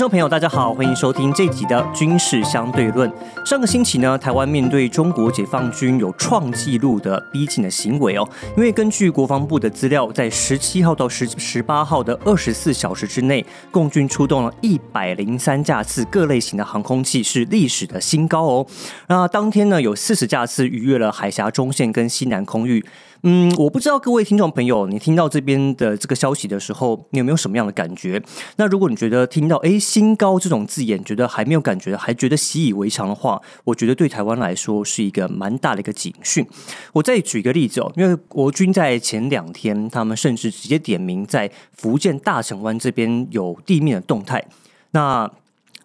众朋友，大家好，欢迎收听这集的军事相对论。上个星期呢，台湾面对中国解放军有创纪录的逼近的行为哦，因为根据国防部的资料，在十七号到十十八号的二十四小时之内，共军出动了一百零三架次各类型的航空器，是历史的新高哦。那当天呢，有四十架次逾越了海峡中线跟西南空域。嗯，我不知道各位听众朋友，你听到这边的这个消息的时候，你有没有什么样的感觉？那如果你觉得听到“哎新高”这种字眼，觉得还没有感觉，还觉得习以为常的话，我觉得对台湾来说是一个蛮大的一个警讯。我再举一个例子哦，因为国军在前两天，他们甚至直接点名在福建大城湾这边有地面的动态。那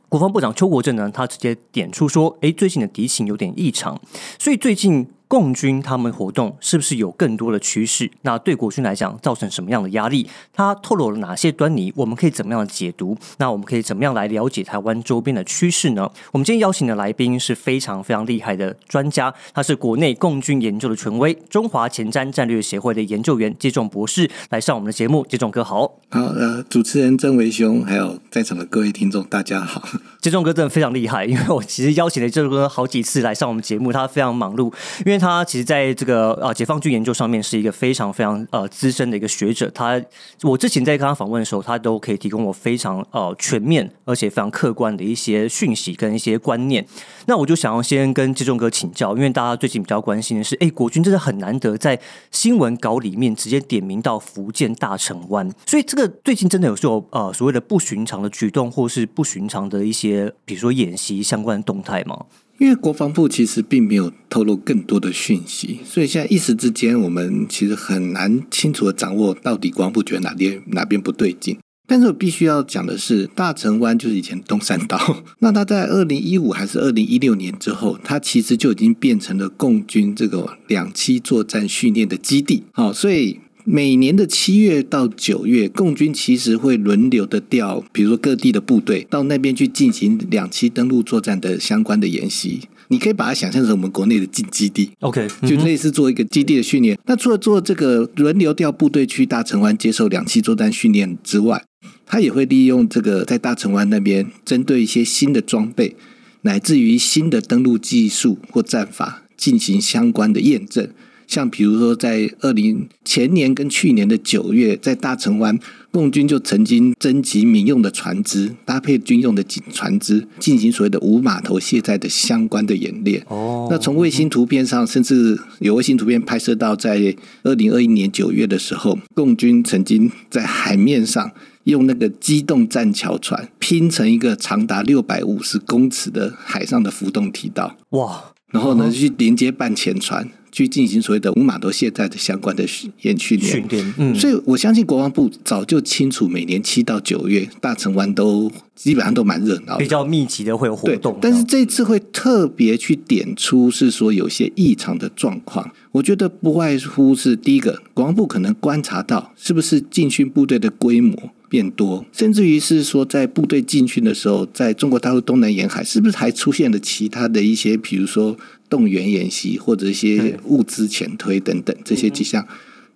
国防部长邱国正呢，他直接点出说：“哎，最近的敌情有点异常，所以最近。”共军他们活动是不是有更多的趋势？那对国军来讲造成什么样的压力？它透露了哪些端倪？我们可以怎么样的解读？那我们可以怎么样来了解台湾周边的趋势呢？我们今天邀请的来宾是非常非常厉害的专家，他是国内共军研究的权威，中华前瞻战略协会的研究员接种博士来上我们的节目。接种哥好，好呃，主持人曾维兄，还有在场的各位听众，大家好。接种哥真的非常厉害，因为我其实邀请了接种哥好几次来上我们节目，他非常忙碌，因为。他他其实在这个呃解放军研究上面是一个非常非常呃资深的一个学者。他我之前在跟他访问的时候，他都可以提供我非常呃全面而且非常客观的一些讯息跟一些观念。那我就想要先跟季中哥请教，因为大家最近比较关心的是，哎，国军真的很难得在新闻稿里面直接点名到福建大城湾，所以这个最近真的有时候呃所谓的不寻常的举动，或是不寻常的一些，比如说演习相关的动态吗？因为国防部其实并没有透露更多的讯息，所以现在一时之间，我们其实很难清楚的掌握到底国防部觉得哪边哪边不对劲。但是我必须要讲的是，大城湾就是以前东山岛，那它在二零一五还是二零一六年之后，它其实就已经变成了共军这个两栖作战训练的基地。好，所以。每年的七月到九月，共军其实会轮流的调，比如说各地的部队到那边去进行两栖登陆作战的相关的演习。你可以把它想象成我们国内的进基地，OK，就类似做一个基地的训练。那除了做这个轮流调部队去大城湾接受两栖作战训练之外，他也会利用这个在大城湾那边，针对一些新的装备，乃至于新的登陆技术或战法进行相关的验证。像比如说，在二零前年跟去年的九月，在大城湾，共军就曾经征集民用的船只，搭配军用的船只，进行所谓的无码头卸载的相关的演练。哦，那从卫星图片上，甚至有卫星图片拍摄到，在二零二一年九月的时候，共军曾经在海面上用那个机动战桥船拼成一个长达六百五十公尺的海上的浮动提道。哇！然后呢，去连接半潜船。去进行所谓的五码头卸载的相关的演训练，训练。嗯，所以我相信国防部早就清楚，每年七到九月大城湾都基本上都蛮热闹，比较密集的会有活动。但是这次会特别去点出，是说有些异常的状况。我觉得不外乎是第一个，国防部可能观察到是不是进训部队的规模变多，甚至于是说在部队进训的时候，在中国大陆东南沿海是不是还出现了其他的一些，比如说。动员演习或者一些物资遣推等等这些迹象，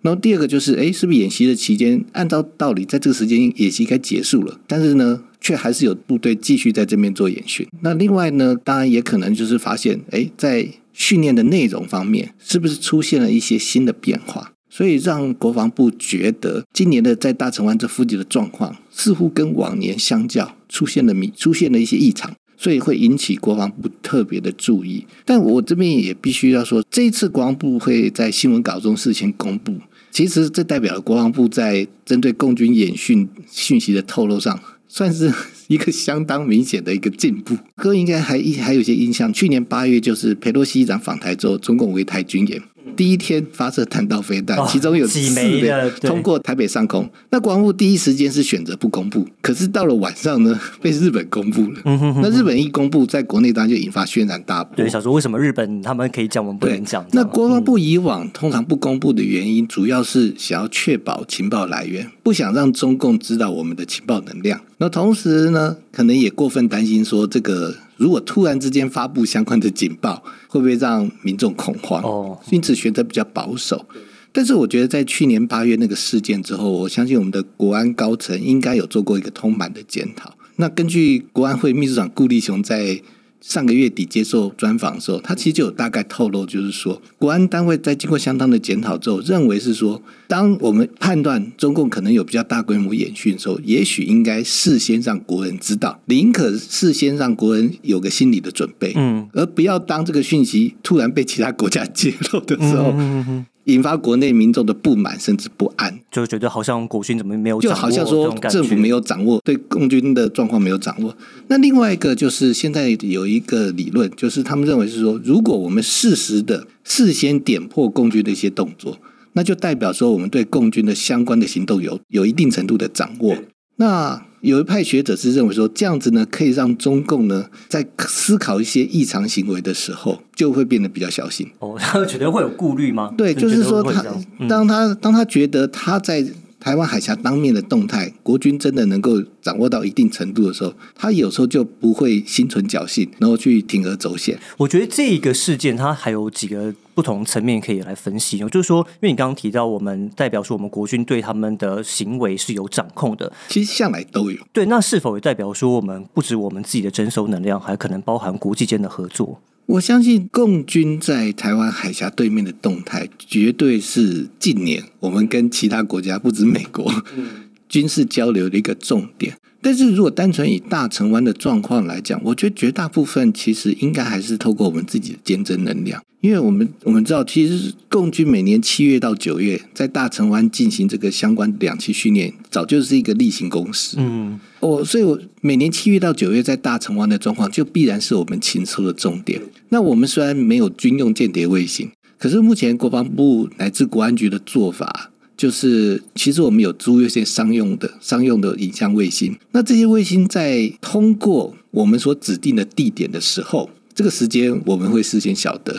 然后第二个就是，哎，是不是演习的期间，按照道理在这个时间演习该结束了，但是呢，却还是有部队继续在这边做演训。那另外呢，当然也可能就是发现，哎，在训练的内容方面，是不是出现了一些新的变化？所以让国防部觉得，今年的在大城湾这附近的状况，似乎跟往年相较，出现了米出现了一些异常。所以会引起国防部特别的注意，但我这边也必须要说，这一次国防部会在新闻稿中事先公布，其实这代表了国防部在针对共军演训讯息的透露上，算是一个相当明显的一个进步。哥应该还还有些印象，去年八月就是佩洛西长访台之后，中共围台军演。第一天发射弹道飞弹，其中有四枚通过台北上空。那国防部第一时间是选择不公布，可是到了晚上呢，被日本公布了。那日本一公布，在国内当然就引发轩然大波。对，想说为什么日本他们可以讲，我们不能讲？那国防部以往通常不公布的原因，主要是想要确保情报来源，不想让中共知道我们的情报能量。那同时呢，可能也过分担心说这个。如果突然之间发布相关的警报，会不会让民众恐慌？哦，因此选择比较保守。但是我觉得，在去年八月那个事件之后，我相信我们的国安高层应该有做过一个通盘的检讨。那根据国安会秘书长顾立雄在上个月底接受专访的时候，他其实就有大概透露，就是说，国安单位在经过相当的检讨之后，认为是说，当我们判断中共可能有比较大规模演训的时候，也许应该事先让国人知道，宁可事先让国人有个心理的准备，嗯，而不要当这个讯息突然被其他国家揭露的时候，嗯嗯嗯引发国内民众的不满甚至不安。就觉得好像国军怎么没有就掌握好像说政府没有掌握对共军的状况没有掌握。那另外一个就是现在有一个理论，就是他们认为是说，如果我们适时的事先点破共军的一些动作，那就代表说我们对共军的相关的行动有有一定程度的掌握。那有一派学者是认为说，这样子呢，可以让中共呢在思考一些异常行为的时候，就会变得比较小心。哦，他觉得会有顾虑吗？对，就是说他当他当他觉得他在台湾海峡当面的动态，国军真的能够掌握到一定程度的时候，他有时候就不会心存侥幸，然后去铤而走险。我觉得这一个事件它还有几个不同层面可以来分析哦，就是说，因为你刚刚提到，我们代表说我们国军对他们的行为是有掌控的，其实向来都有。对，那是否也代表说我们不止我们自己的征收能量，还可能包含国际间的合作？我相信共军在台湾海峡对面的动态，绝对是近年我们跟其他国家，不止美国，军事交流的一个重点。但是如果单纯以大城湾的状况来讲，我觉得绝大部分其实应该还是透过我们自己的坚贞能量，因为我们我们知道，其实共军每年七月到九月在大城湾进行这个相关两栖训练，早就是一个例行公事。嗯，我，所以我每年七月到九月在大城湾的状况，就必然是我们禽收的重点。那我们虽然没有军用间谍卫星，可是目前国防部乃至国安局的做法，就是其实我们有租一些商用的商用的影像卫星。那这些卫星在通过我们所指定的地点的时候，这个时间我们会事先晓得。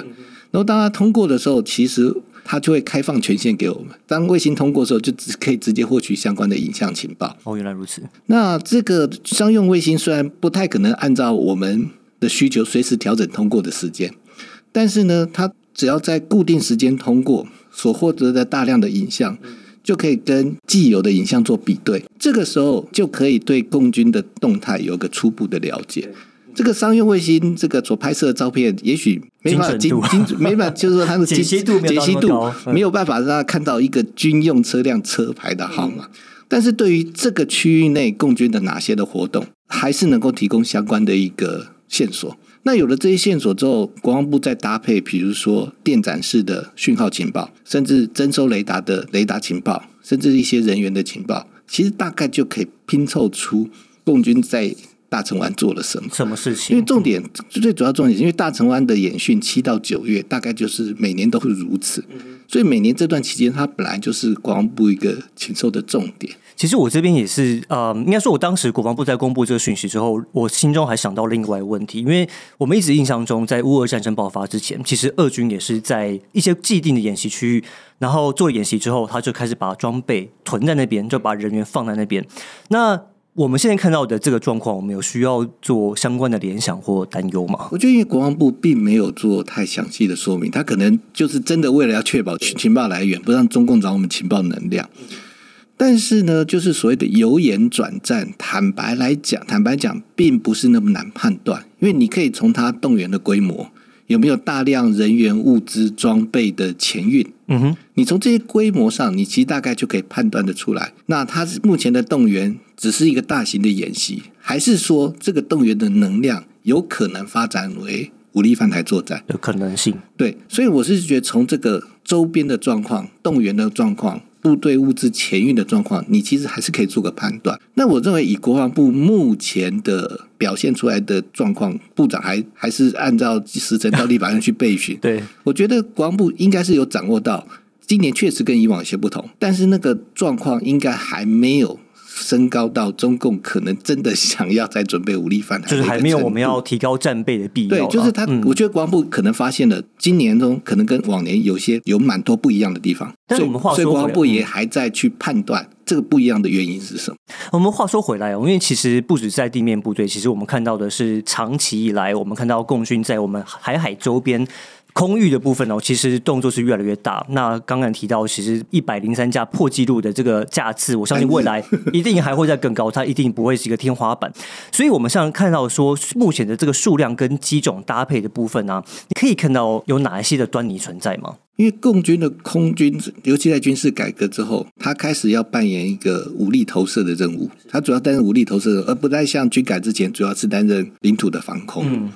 然后当它通过的时候，其实它就会开放权限给我们。当卫星通过的时候，就只可以直接获取相关的影像情报。哦，原来如此。那这个商用卫星虽然不太可能按照我们的需求随时调整通过的时间，但是呢，它只要在固定时间通过，所获得的大量的影像，就可以跟既有的影像做比对。这个时候就可以对共军的动态有个初步的了解。这个商用卫星这个所拍摄的照片，也许没办法精精准精准，没办法，就是说它的 解析度没有到解析度没有办法让他看到一个军用车辆车牌的号码。但是对于这个区域内共军的哪些的活动，还是能够提供相关的一个线索。那有了这些线索之后，国防部再搭配，比如说电展式的讯号情报，甚至征收雷达的雷达情报，甚至一些人员的情报，其实大概就可以拼凑出共军在大城湾做了什么。什么事情？因为重点最主要重点，因为大城湾的演训七到九月，大概就是每年都会如此，所以每年这段期间，它本来就是国防部一个禽兽的重点。其实我这边也是，呃，应该说，我当时国防部在公布这个讯息之后，我心中还想到另外一个问题，因为我们一直印象中，在乌俄战争爆发之前，其实俄军也是在一些既定的演习区域，然后做了演习之后，他就开始把装备囤在那边，就把人员放在那边。那我们现在看到的这个状况，我们有需要做相关的联想或担忧吗？我觉得因为国防部并没有做太详细的说明，他可能就是真的为了要确保情报来源，不让中共掌握我们情报能量。但是呢，就是所谓的由言转战，坦白来讲，坦白讲，并不是那么难判断，因为你可以从他动员的规模，有没有大量人员、物资、装备的前运，嗯哼，你从这些规模上，你其实大概就可以判断得出来，那它目前的动员只是一个大型的演习，还是说这个动员的能量有可能发展为武力犯台作战？的可能性。对，所以我是觉得从这个周边的状况、动员的状况、部队物资前运的状况，你其实还是可以做个判断。那我认为以国防部目前的表现出来的状况，部长还还是按照时辰到立法院去备询。对，我觉得国防部应该是有掌握到，今年确实跟以往有些不同，但是那个状况应该还没有升高到中共可能真的想要再准备武力犯台，就是还没有我们要。提高战备的必要对。，就是他，嗯我觉得国防部可能发现了今年中可能跟往年有些有蛮多不一样的地方，但是我们话说所以国防部也还在去判断这个不一样的原因是什么。我们话说回来哦，因为其实不止在地面部队，其实我们看到的是长期以来，我们看到共军在我们海海周边空域的部分哦，其实动作是越来越大。那刚刚提到，其实一百零三架破纪录的这个架次，我相信未来一定还会再更高，它一定不会是一个天花板。所以，我们像看到说，目前的这个数量跟机种搭配的部分呢，你可以看到有哪一些的端倪存在吗？因为共军的空军，尤其在军事改革之后，他开始要扮演一个武力投射的任务，他主要担任武力投射，而不再像军改之前主要是担任领土的防空。嗯。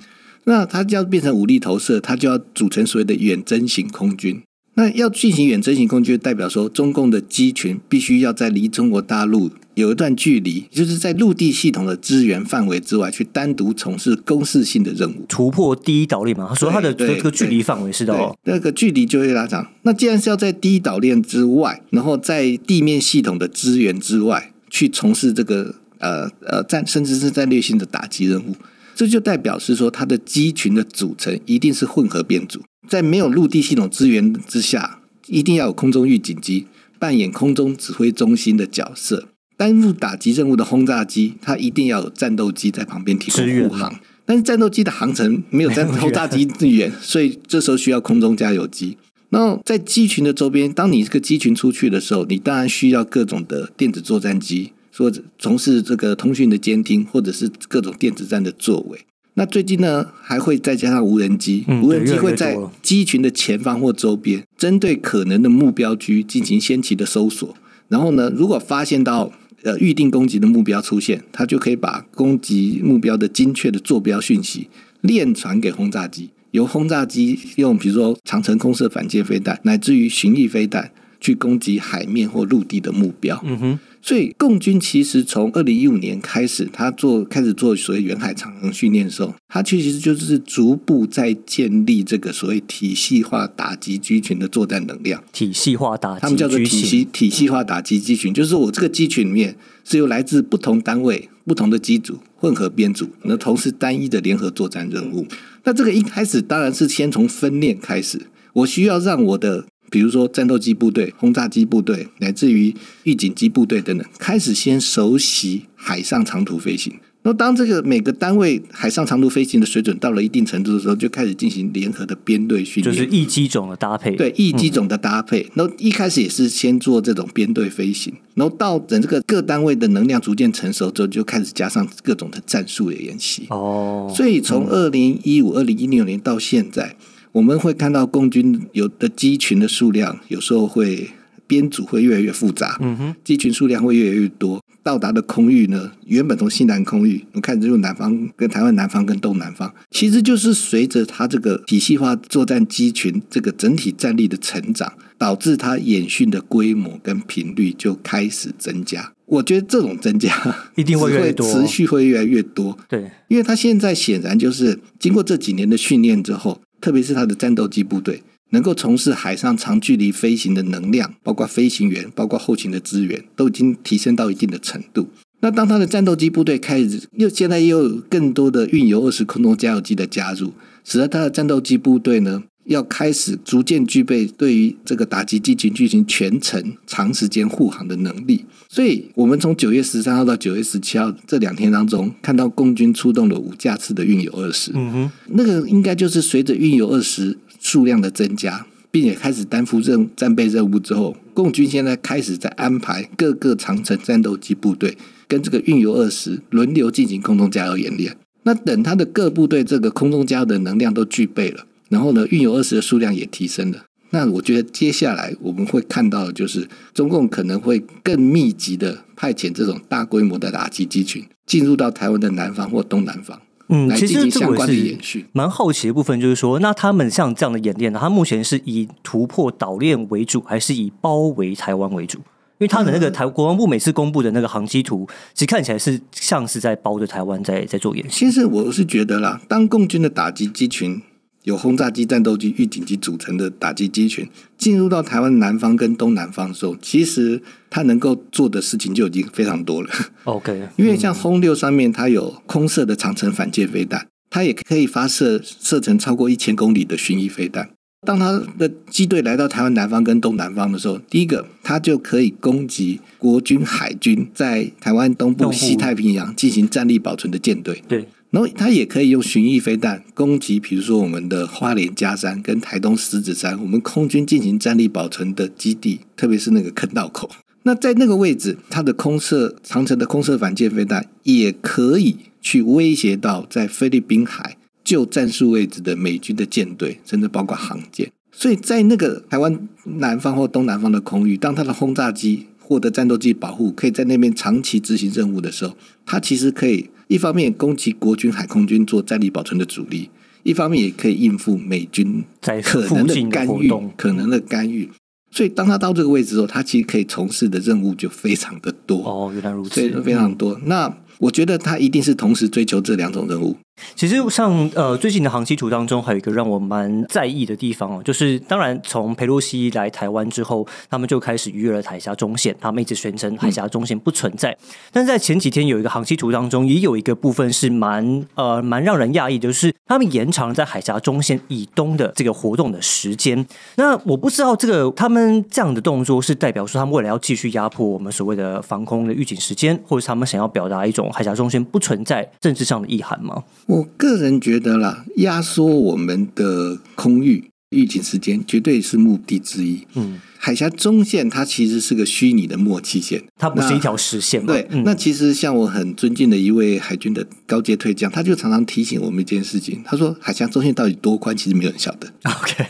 那它要变成武力投射，它就要组成所谓的远征型空军。那要进行远征型空军，代表说中共的机群必须要在离中国大陆有一段距离，就是在陆地系统的资源范围之外，去单独从事攻势性的任务，突破第一岛链嘛。所以它的这个距离范围是的，那个距离就会拉长。那既然是要在第一岛链之外，然后在地面系统的资源之外去从事这个呃呃战，甚至是战略性的打击任务。这就代表是说，它的机群的组成一定是混合编组，在没有陆地系统资源之下，一定要有空中预警机扮演空中指挥中心的角色。担负打击任务的轰炸机，它一定要有战斗机在旁边提供护航。但是战斗机的航程没有战轰炸机远，所以这时候需要空中加油机。然后在机群的周边，当你这个机群出去的时候，你当然需要各种的电子作战机。说从事这个通讯的监听，或者是各种电子战的作为。那最近呢，还会再加上无人机，无人机会在机群的前方或周边，针对可能的目标区进行先期的搜索。然后呢，如果发现到呃预定攻击的目标出现，它就可以把攻击目标的精确的坐标讯息链传给轰炸机，由轰炸机用比如说长城空射反舰飞弹，乃至于巡弋飞弹去攻击海面或陆地的目标。嗯哼。所以，共军其实从二零一五年开始，他做开始做所谓远海长航训练的时候，他其实就是逐步在建立这个所谓体系化打击机群的作战能量。体系化打击，他们叫做体系体系化打击机群，就是我这个机群里面是由来自不同单位、不同的机组混合编组，那同时单一的联合作战任务。那这个一开始当然是先从分练开始，我需要让我的。比如说战斗机部队、轰炸机部队，乃至于预警机部队等等，开始先熟悉海上长途飞行。那当这个每个单位海上长途飞行的水准到了一定程度的时候，就开始进行联合的编队训练，就是一机种的搭配。对，一机种的搭配。那一开始也是先做这种编队飞行，然后到等这个各单位的能量逐渐成熟之后，就开始加上各种的战术的演习。哦，所以从二零一五、二零一六年到现在。我们会看到共军有的机群的数量，有时候会编组会越来越复杂，嗯哼，机群数量会越来越多，到达的空域呢，原本从西南空域，我看只有南方跟台湾南方跟东南方，其实就是随着它这个体系化作战机群这个整体战力的成长，导致它演训的规模跟频率就开始增加。我觉得这种增加 一定会越多，持续会越来越多。对，因为他现在显然就是经过这几年的训练之后。特别是它的战斗机部队能够从事海上长距离飞行的能量，包括飞行员、包括后勤的资源，都已经提升到一定的程度。那当它的战斗机部队开始又现在又有更多的运油二十空中加油机的加入，使得它的战斗机部队呢？要开始逐渐具备对于这个打击机群进行全程长时间护航的能力，所以我们从九月十三号到九月十七号这两天当中，看到共军出动了五架次的运油二十，嗯哼，那个应该就是随着运油二十数量的增加，并且开始担负任战备任务之后，共军现在开始在安排各个长城战斗机部队跟这个运油二十轮流进行空中加油演练。那等他的各部队这个空中加油的能量都具备了。然后呢，运油二十的数量也提升了。那我觉得接下来我们会看到的就是，中共可能会更密集的派遣这种大规模的打击机群进入到台湾的南方或东南方，嗯，来进行相关的演训。蛮好奇的部分就是说，那他们像这样的演练呢，它目前是以突破岛链为主，还是以包围台湾为主？因为他的那个台国防部每次公布的那个航机图，其实看起来是像是在包着台湾在在做演习。其实我是觉得啦，当共军的打击机群。由轰炸机、战斗机、预警机组成的打击机群进入到台湾南方跟东南方的时候，其实它能够做的事情就已经非常多了。OK，因为像轰六上面它有空射的长城反舰飞弹，它也可以发射射程超过一千公里的巡弋飞弹。当它的机队来到台湾南方跟东南方的时候，第一个它就可以攻击国军海军在台湾东部西太平洋进行战力保存的舰队。对。然后它也可以用巡弋飞弹攻击，比如说我们的花莲加山跟台东狮子山，我们空军进行战力保存的基地，特别是那个坑道口。那在那个位置，它的空射长城的空射反舰飞弹也可以去威胁到在菲律宾海就战术位置的美军的舰队，甚至包括航舰。所以在那个台湾南方或东南方的空域，当它的轰炸机获得战斗机保护，可以在那边长期执行任务的时候，它其实可以一方面攻击国军海空军做战力保存的主力，一方面也可以应付美军在可能的干预，可能的干预。所以当他到这个位置之后，他其实可以从事的任务就非常的多，哦，原来如此，所以非常多。那我觉得他一定是同时追求这两种任务。其实像呃最近的航机图当中，还有一个让我蛮在意的地方哦，就是当然从佩洛西来台湾之后，他们就开始逾越了海峡中线，他们一直宣称海峡中线不存在。但是在前几天有一个航机图当中，也有一个部分是蛮呃蛮让人讶异的，就是他们延长了在海峡中线以东的这个活动的时间。那我不知道这个他们这样的动作是代表说他们未来要继续压迫我们所谓的防空的预警时间，或者是他们想要表达一种海峡中线不存在政治上的意涵吗？我个人觉得啦，压缩我们的空域预警时间绝对是目的之一。嗯，海峡中线它其实是个虚拟的默契线，它不是一条实线嘛？对，嗯那其实像我很尊敬的一位海军的高阶退将，他就常常提醒我们一件事情，他说海峡中线到底多宽，其实没有人晓得。OK，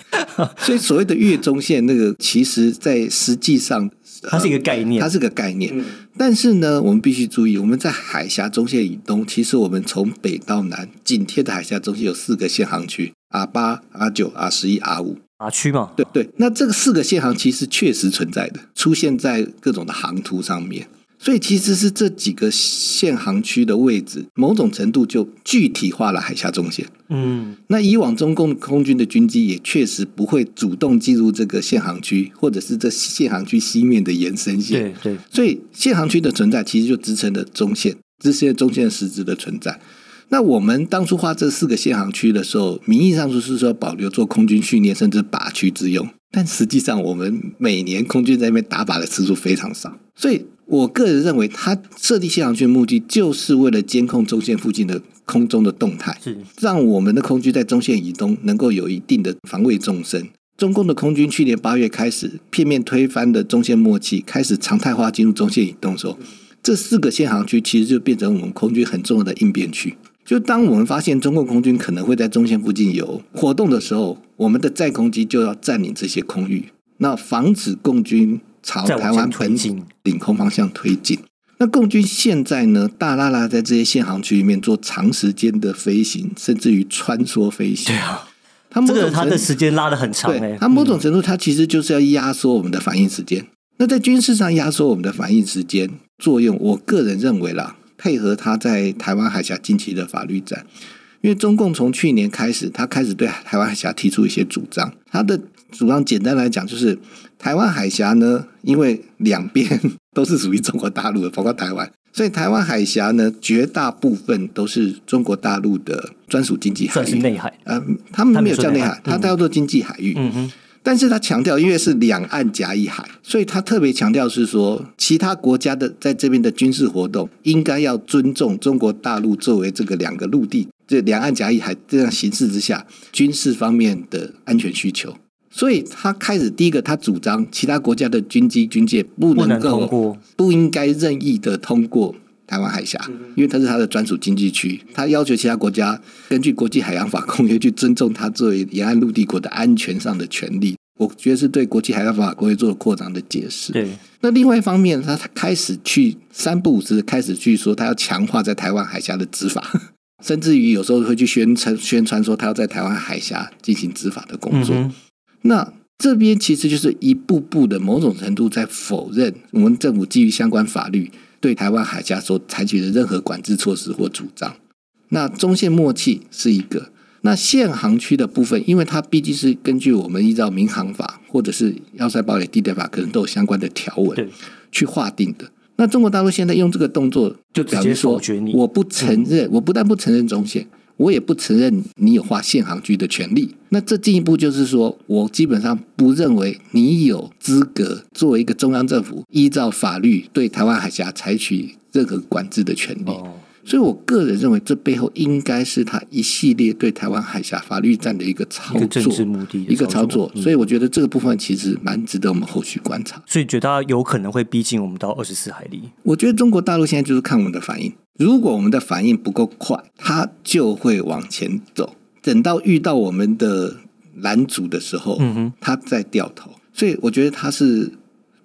所以所谓的越中线，那个其实在实际上，它是一个概念它是个概念。但是呢，我们必须注意，我们在海峡中线以东，其实我们从北到南紧贴的海峡中线有四个限航区：R 八、R 九、R 十一、R 五。啊区嘛，对对，那这个四个限航其实确实存在的，出现在各种的航图上面。所以其实是这几个限航区的位置，某种程度就具体化了海峡中线。嗯，那以往中共空军的军机也确实不会主动进入这个限航区，或者是这限航区西面的延伸线。对对，所以限航区的存在其实就支撑了中线，支撑了中线实质的存在。那我们当初画这四个限航区的时候，名义上就是说保留做空军训练甚至靶区之用，但实际上我们每年空军在那边打靶的次数非常少，所以我个人认为，它设立限航区的目的就是为了监控中线附近的空中的动态，是让我们的空军在中线以东能够有一定的防卫纵深。中共的空军去年八月开始片面推翻的中线默契，开始常态化进入中线以东的时候，这四个限航区其实就变成我们空军很重要的应变区。就当我们发现中共空军可能会在中线附近有活动的时候，我们的载空机就要占领这些空域，那防止共军朝台湾本领空方向推进。那共军现在呢，大拉拉在这些限航区里面做长时间的飞行，甚至于穿梭飞行。对啊，它某这个它的时间拉的很长哎、对，它某种程度它其实就是要压缩我们的反应时间。那在军事上压缩我们的反应时间作用，我个人认为啦，配合他在台湾海峡近期的法律战，因为中共从去年开始，他开始对台湾海峡提出一些主张。他的主张简单来讲就是，台湾海峡呢，因为两边 都是属于中国大陆的，包括台湾，所以台湾海峡呢，绝大部分都是中国大陆的专属经济海域。算是内海。呃，他们没有叫内海它嗯叫做经济海域。嗯哼，但是他强调，因为是两岸夹一海，所以他特别强调是说，其他国家的在这边的军事活动应该要尊重中国大陆作为这个两个陆地这两岸夹一海这样形势之下军事方面的安全需求。所以他开始第一个，他主张其他国家的军机军舰不能够。不应该任意的通过台湾海峡，因为它是它的专属经济区。它要求其他国家根据国际海洋法公约去尊重它作为沿岸陆地国的安全上的权利。我觉得是对国际海洋法公约做了扩张的解释。对，那另外一方面，他开始去三不五时开始去说，他要强化在台湾海峡的执法，甚至于有时候会去宣称宣传说他要在台湾海峡进行执法的工作。嗯，那这边其实就是一步步的某种程度在否认我们政府基于相关法律对台湾海峡所采取的任何管制措施或主张。那中线默契是一个，那限航区的部分，因为它毕竟是根据我们依照民航法或者是要塞堡垒地带法，可能都有相关的条文，去划定的。那中国大陆现在用这个动作，就直接说我不承认，我不但不承认中线，我也不承认你有划限航区的权利。那这进一步就是说，我基本上不认为你有资格作为一个中央政府依照法律对台湾海峡采取任何管制的权利。哦，所以我个人认为，这背后应该是他一系列对台湾海峡法律战的一个操作，政治目的一个操作。所以我觉得这个部分其实蛮值得我们后续观察。所以觉得有可能会逼近我们到二十四海里。我觉得中国大陆现在就是看我们的反应，如果我们的反应不够快，它就会往前走。等到遇到我们的拦阻的时候，嗯哼，它再掉头。所以我觉得它是。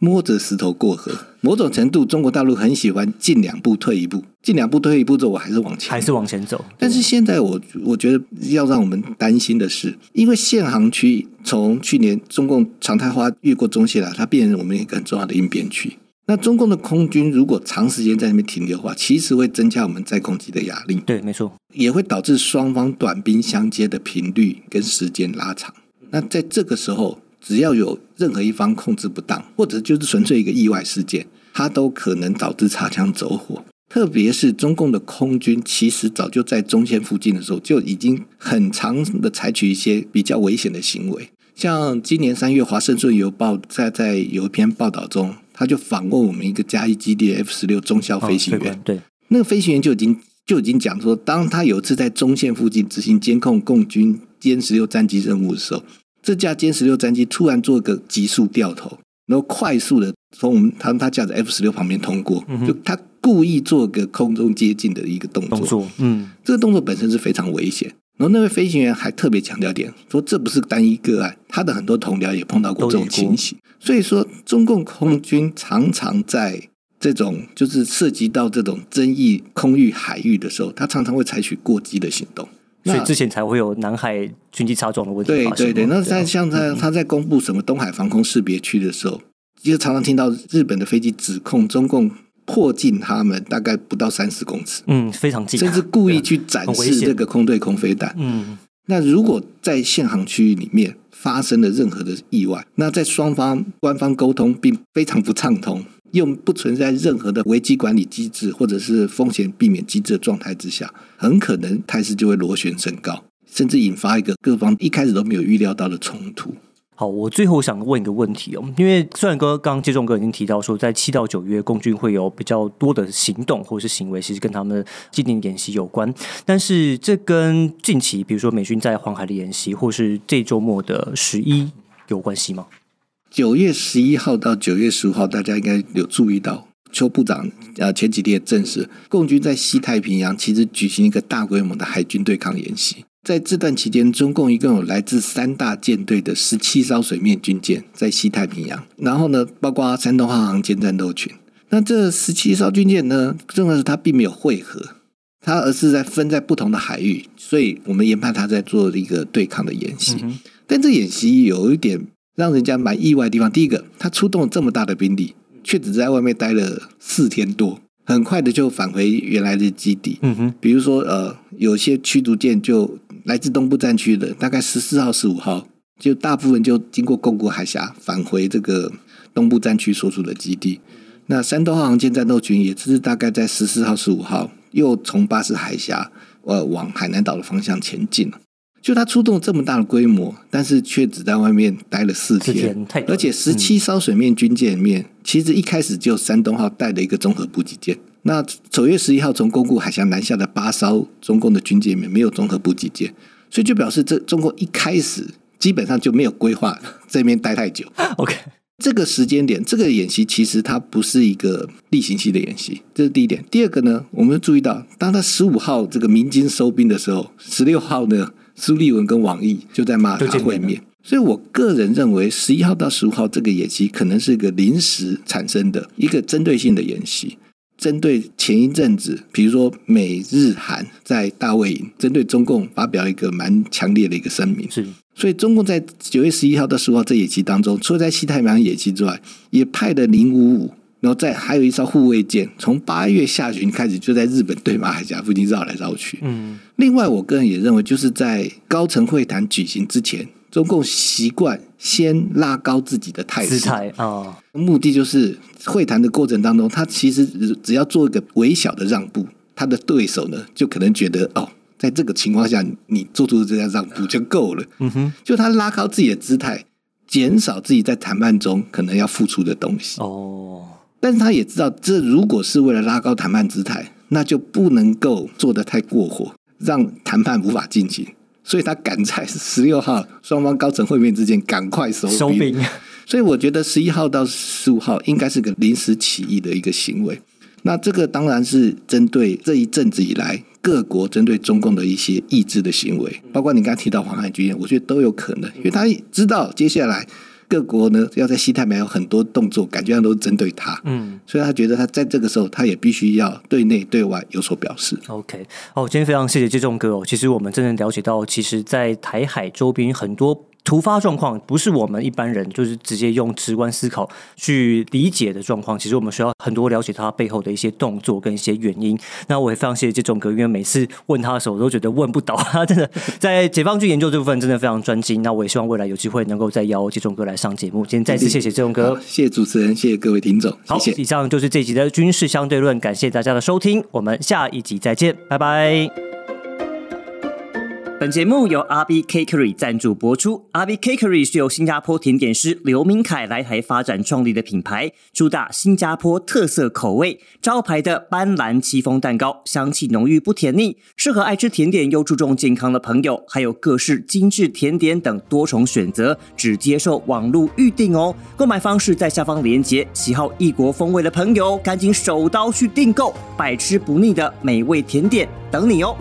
摸着石头过河，某种程度，中国大陆很喜欢进两步退一步，进两步退一步之后，我还是往前，还是往前走。但是现在，我我觉得要让我们担心的是，因为限航区从去年中共常态化越过中线了，它变成我们一个很重要的应变区。那中共的空军如果长时间在那边停留的话，其实会增加我们在攻击的压力。对，没错，也会导致双方短兵相接的频率跟时间拉长。那在这个时候。只要有任何一方控制不当，或者就是纯粹一个意外事件，它都可能导致擦枪走火。特别是中共的空军，其实早就在中线附近的时候，就已经很长的采取一些比较危险的行为。像今年三月，《华盛顿邮报》在在有一篇报道中，他就访问我们一个加一基地的 F 十六中校飞行员，对那个飞行员就已经就已经讲说，当他有一次在中线附近执行监控共军歼十六战机任务的时候。这架歼十六战机突然做个急速掉头，然后快速的从我们他他驾着 F 十六旁边通过，就他故意做个空中接近的一个动作。嗯，这个动作本身是非常危险。然后那位飞行员还特别强调点，说这不是单一个案，他的很多同僚也碰到过这种情形。所以说，中共空军常常在这种就是涉及到这种争议空域海域的时候，他常常会采取过激的行动。所以之前才会有南海军机擦撞的问题。对对对，那在像在他在公布什么东海防空识别区的时候，就常常听到日本的飞机指控中共迫近他们大概不到三十公尺，嗯，非常近，甚至故意去展示这个空对空飞弹。嗯，那如果在限航区域里面发生了任何的意外，那在双方官方沟通并非常不畅通。又不存在任何的危机管理机制或者是风险避免机制的状态之下，很可能态势就会螺旋升高，甚至引发一个各方一开始都没有预料到的冲突。好，我最后想问一个问题哦，因为虽然哥刚刚接种哥已经提到说，在七到九月，共军会有比较多的行动或者是行为，其实跟他们既定演习有关，但是这跟近期比如说美军在黄海的演习，或是这周末的十一有关系吗？九月十一号到九月十五号，大家应该有注意到，邱部长呃前几天也证实，共军在西太平洋其实举行一个大规模的海军对抗演习。在这段期间，中共一共有来自三大舰队的十七艘水面军舰在西太平洋，然后呢，包括山东号航舰战斗群。那这十七艘军舰呢，重要是它并没有汇合，它而是在分在不同的海域，所以我们研判它在做一个对抗的演习。但这演习有一点。让人家蛮意外的地方，第一个，他出动了这么大的兵力，却只在外面待了四天多，很快的就返回原来的基地。嗯哼，比如说，呃，有些驱逐舰就来自东部战区的，大概十四号、十五号，就大部分就经过宫古海峡返回这个东部战区所属的基地。那山东号航舰战斗群也只是大概在十四号、十五号，又从巴士海峡呃往海南岛的方向前进了。就他出动这么大的规模，但是却只在外面待了四天，而且十七艘水面军舰里面，其实一开始就山东号带了一个综合补给舰。那九月十一号从宫古海峡南下的八艘中共的军舰里面没有综合补给舰，所以就表示这中国一开始基本上就没有规划这边待太久。OK，这个时间点，这个演习其实它不是一个例行性的演习，这是第一点。第二个呢，我们注意到，当他十五号这个鸣金收兵的时候，十六号呢？苏立文跟王毅就在马塔会面，所以我个人认为十一号到十五号这个演习可能是一个临时产生的一个针对性的演习，针对前一阵子，比如说美日韩在大卫营针对中共发表一个蛮强烈的一个声明，是，所以中共在九月十一号到十五号这野期当中，除了在西太平洋野区之外，也派了零五五。然后再还有一艘护卫舰，从八月下旬开始就在日本对马海峡附近绕来绕去。嗯，另外我个人也认为，就是在高层会谈举行之前，中共习惯先拉高自己的态势啊，目的就是会谈的过程当中，他其实只要做一个微小的让步，他的对手呢就可能觉得哦，在这个情况下你做出这样让步就够了。嗯哼，就他拉高自己的姿态，减少自己在谈判中可能要付出的东西。哦。但是他也知道，这如果是为了拉高谈判姿态，那就不能够做得太过火，让谈判无法进行。所以他赶在十六号双方高层会面之前赶快收收兵。所以我觉得十一号到十五号应该是个临时起意的一个行为。那这个当然是针对这一阵子以来各国针对中共的一些抑制的行为，包括你刚才提到黄海军演，我觉得都有可能，因为他知道接下来。各国呢要在西太平洋有很多动作，感觉上都是针对他，嗯，所以他觉得他在这个时候，他也必须要对内对外有所表示。OK，哦，今天非常谢谢这仲哥哦，其实我们真的了解到，其实，在台海周边很多。突发状况不是我们一般人就是直接用直观思考去理解的状况，其实我们需要很多了解他背后的一些动作跟一些原因。那我也非常谢谢这种哥，因为每次问他的时候，我都觉得问不倒他，真的 在解放军研究这部分真的非常专精。那我也希望未来有机会能够再邀这种哥来上节目。今天再次谢谢这种哥，谢谢主持人，谢谢各位听众。好，以上就是这集的军事相对论，感谢大家的收听，我们下一集再见，拜拜。本节目由 RB Cakery 赞助播出。RB Cakery 是由新加坡甜点师刘明凯来台发展创立的品牌，主打新加坡特色口味。招牌的斑斓戚风蛋糕，香气浓郁不甜腻，适合爱吃甜点又注重健康的朋友。还有各式精致甜点等多重选择，只接受网络预订哦。购买方式在下方链接。喜好异国风味的朋友，赶紧手刀去订购，百吃不腻的美味甜点等你哦。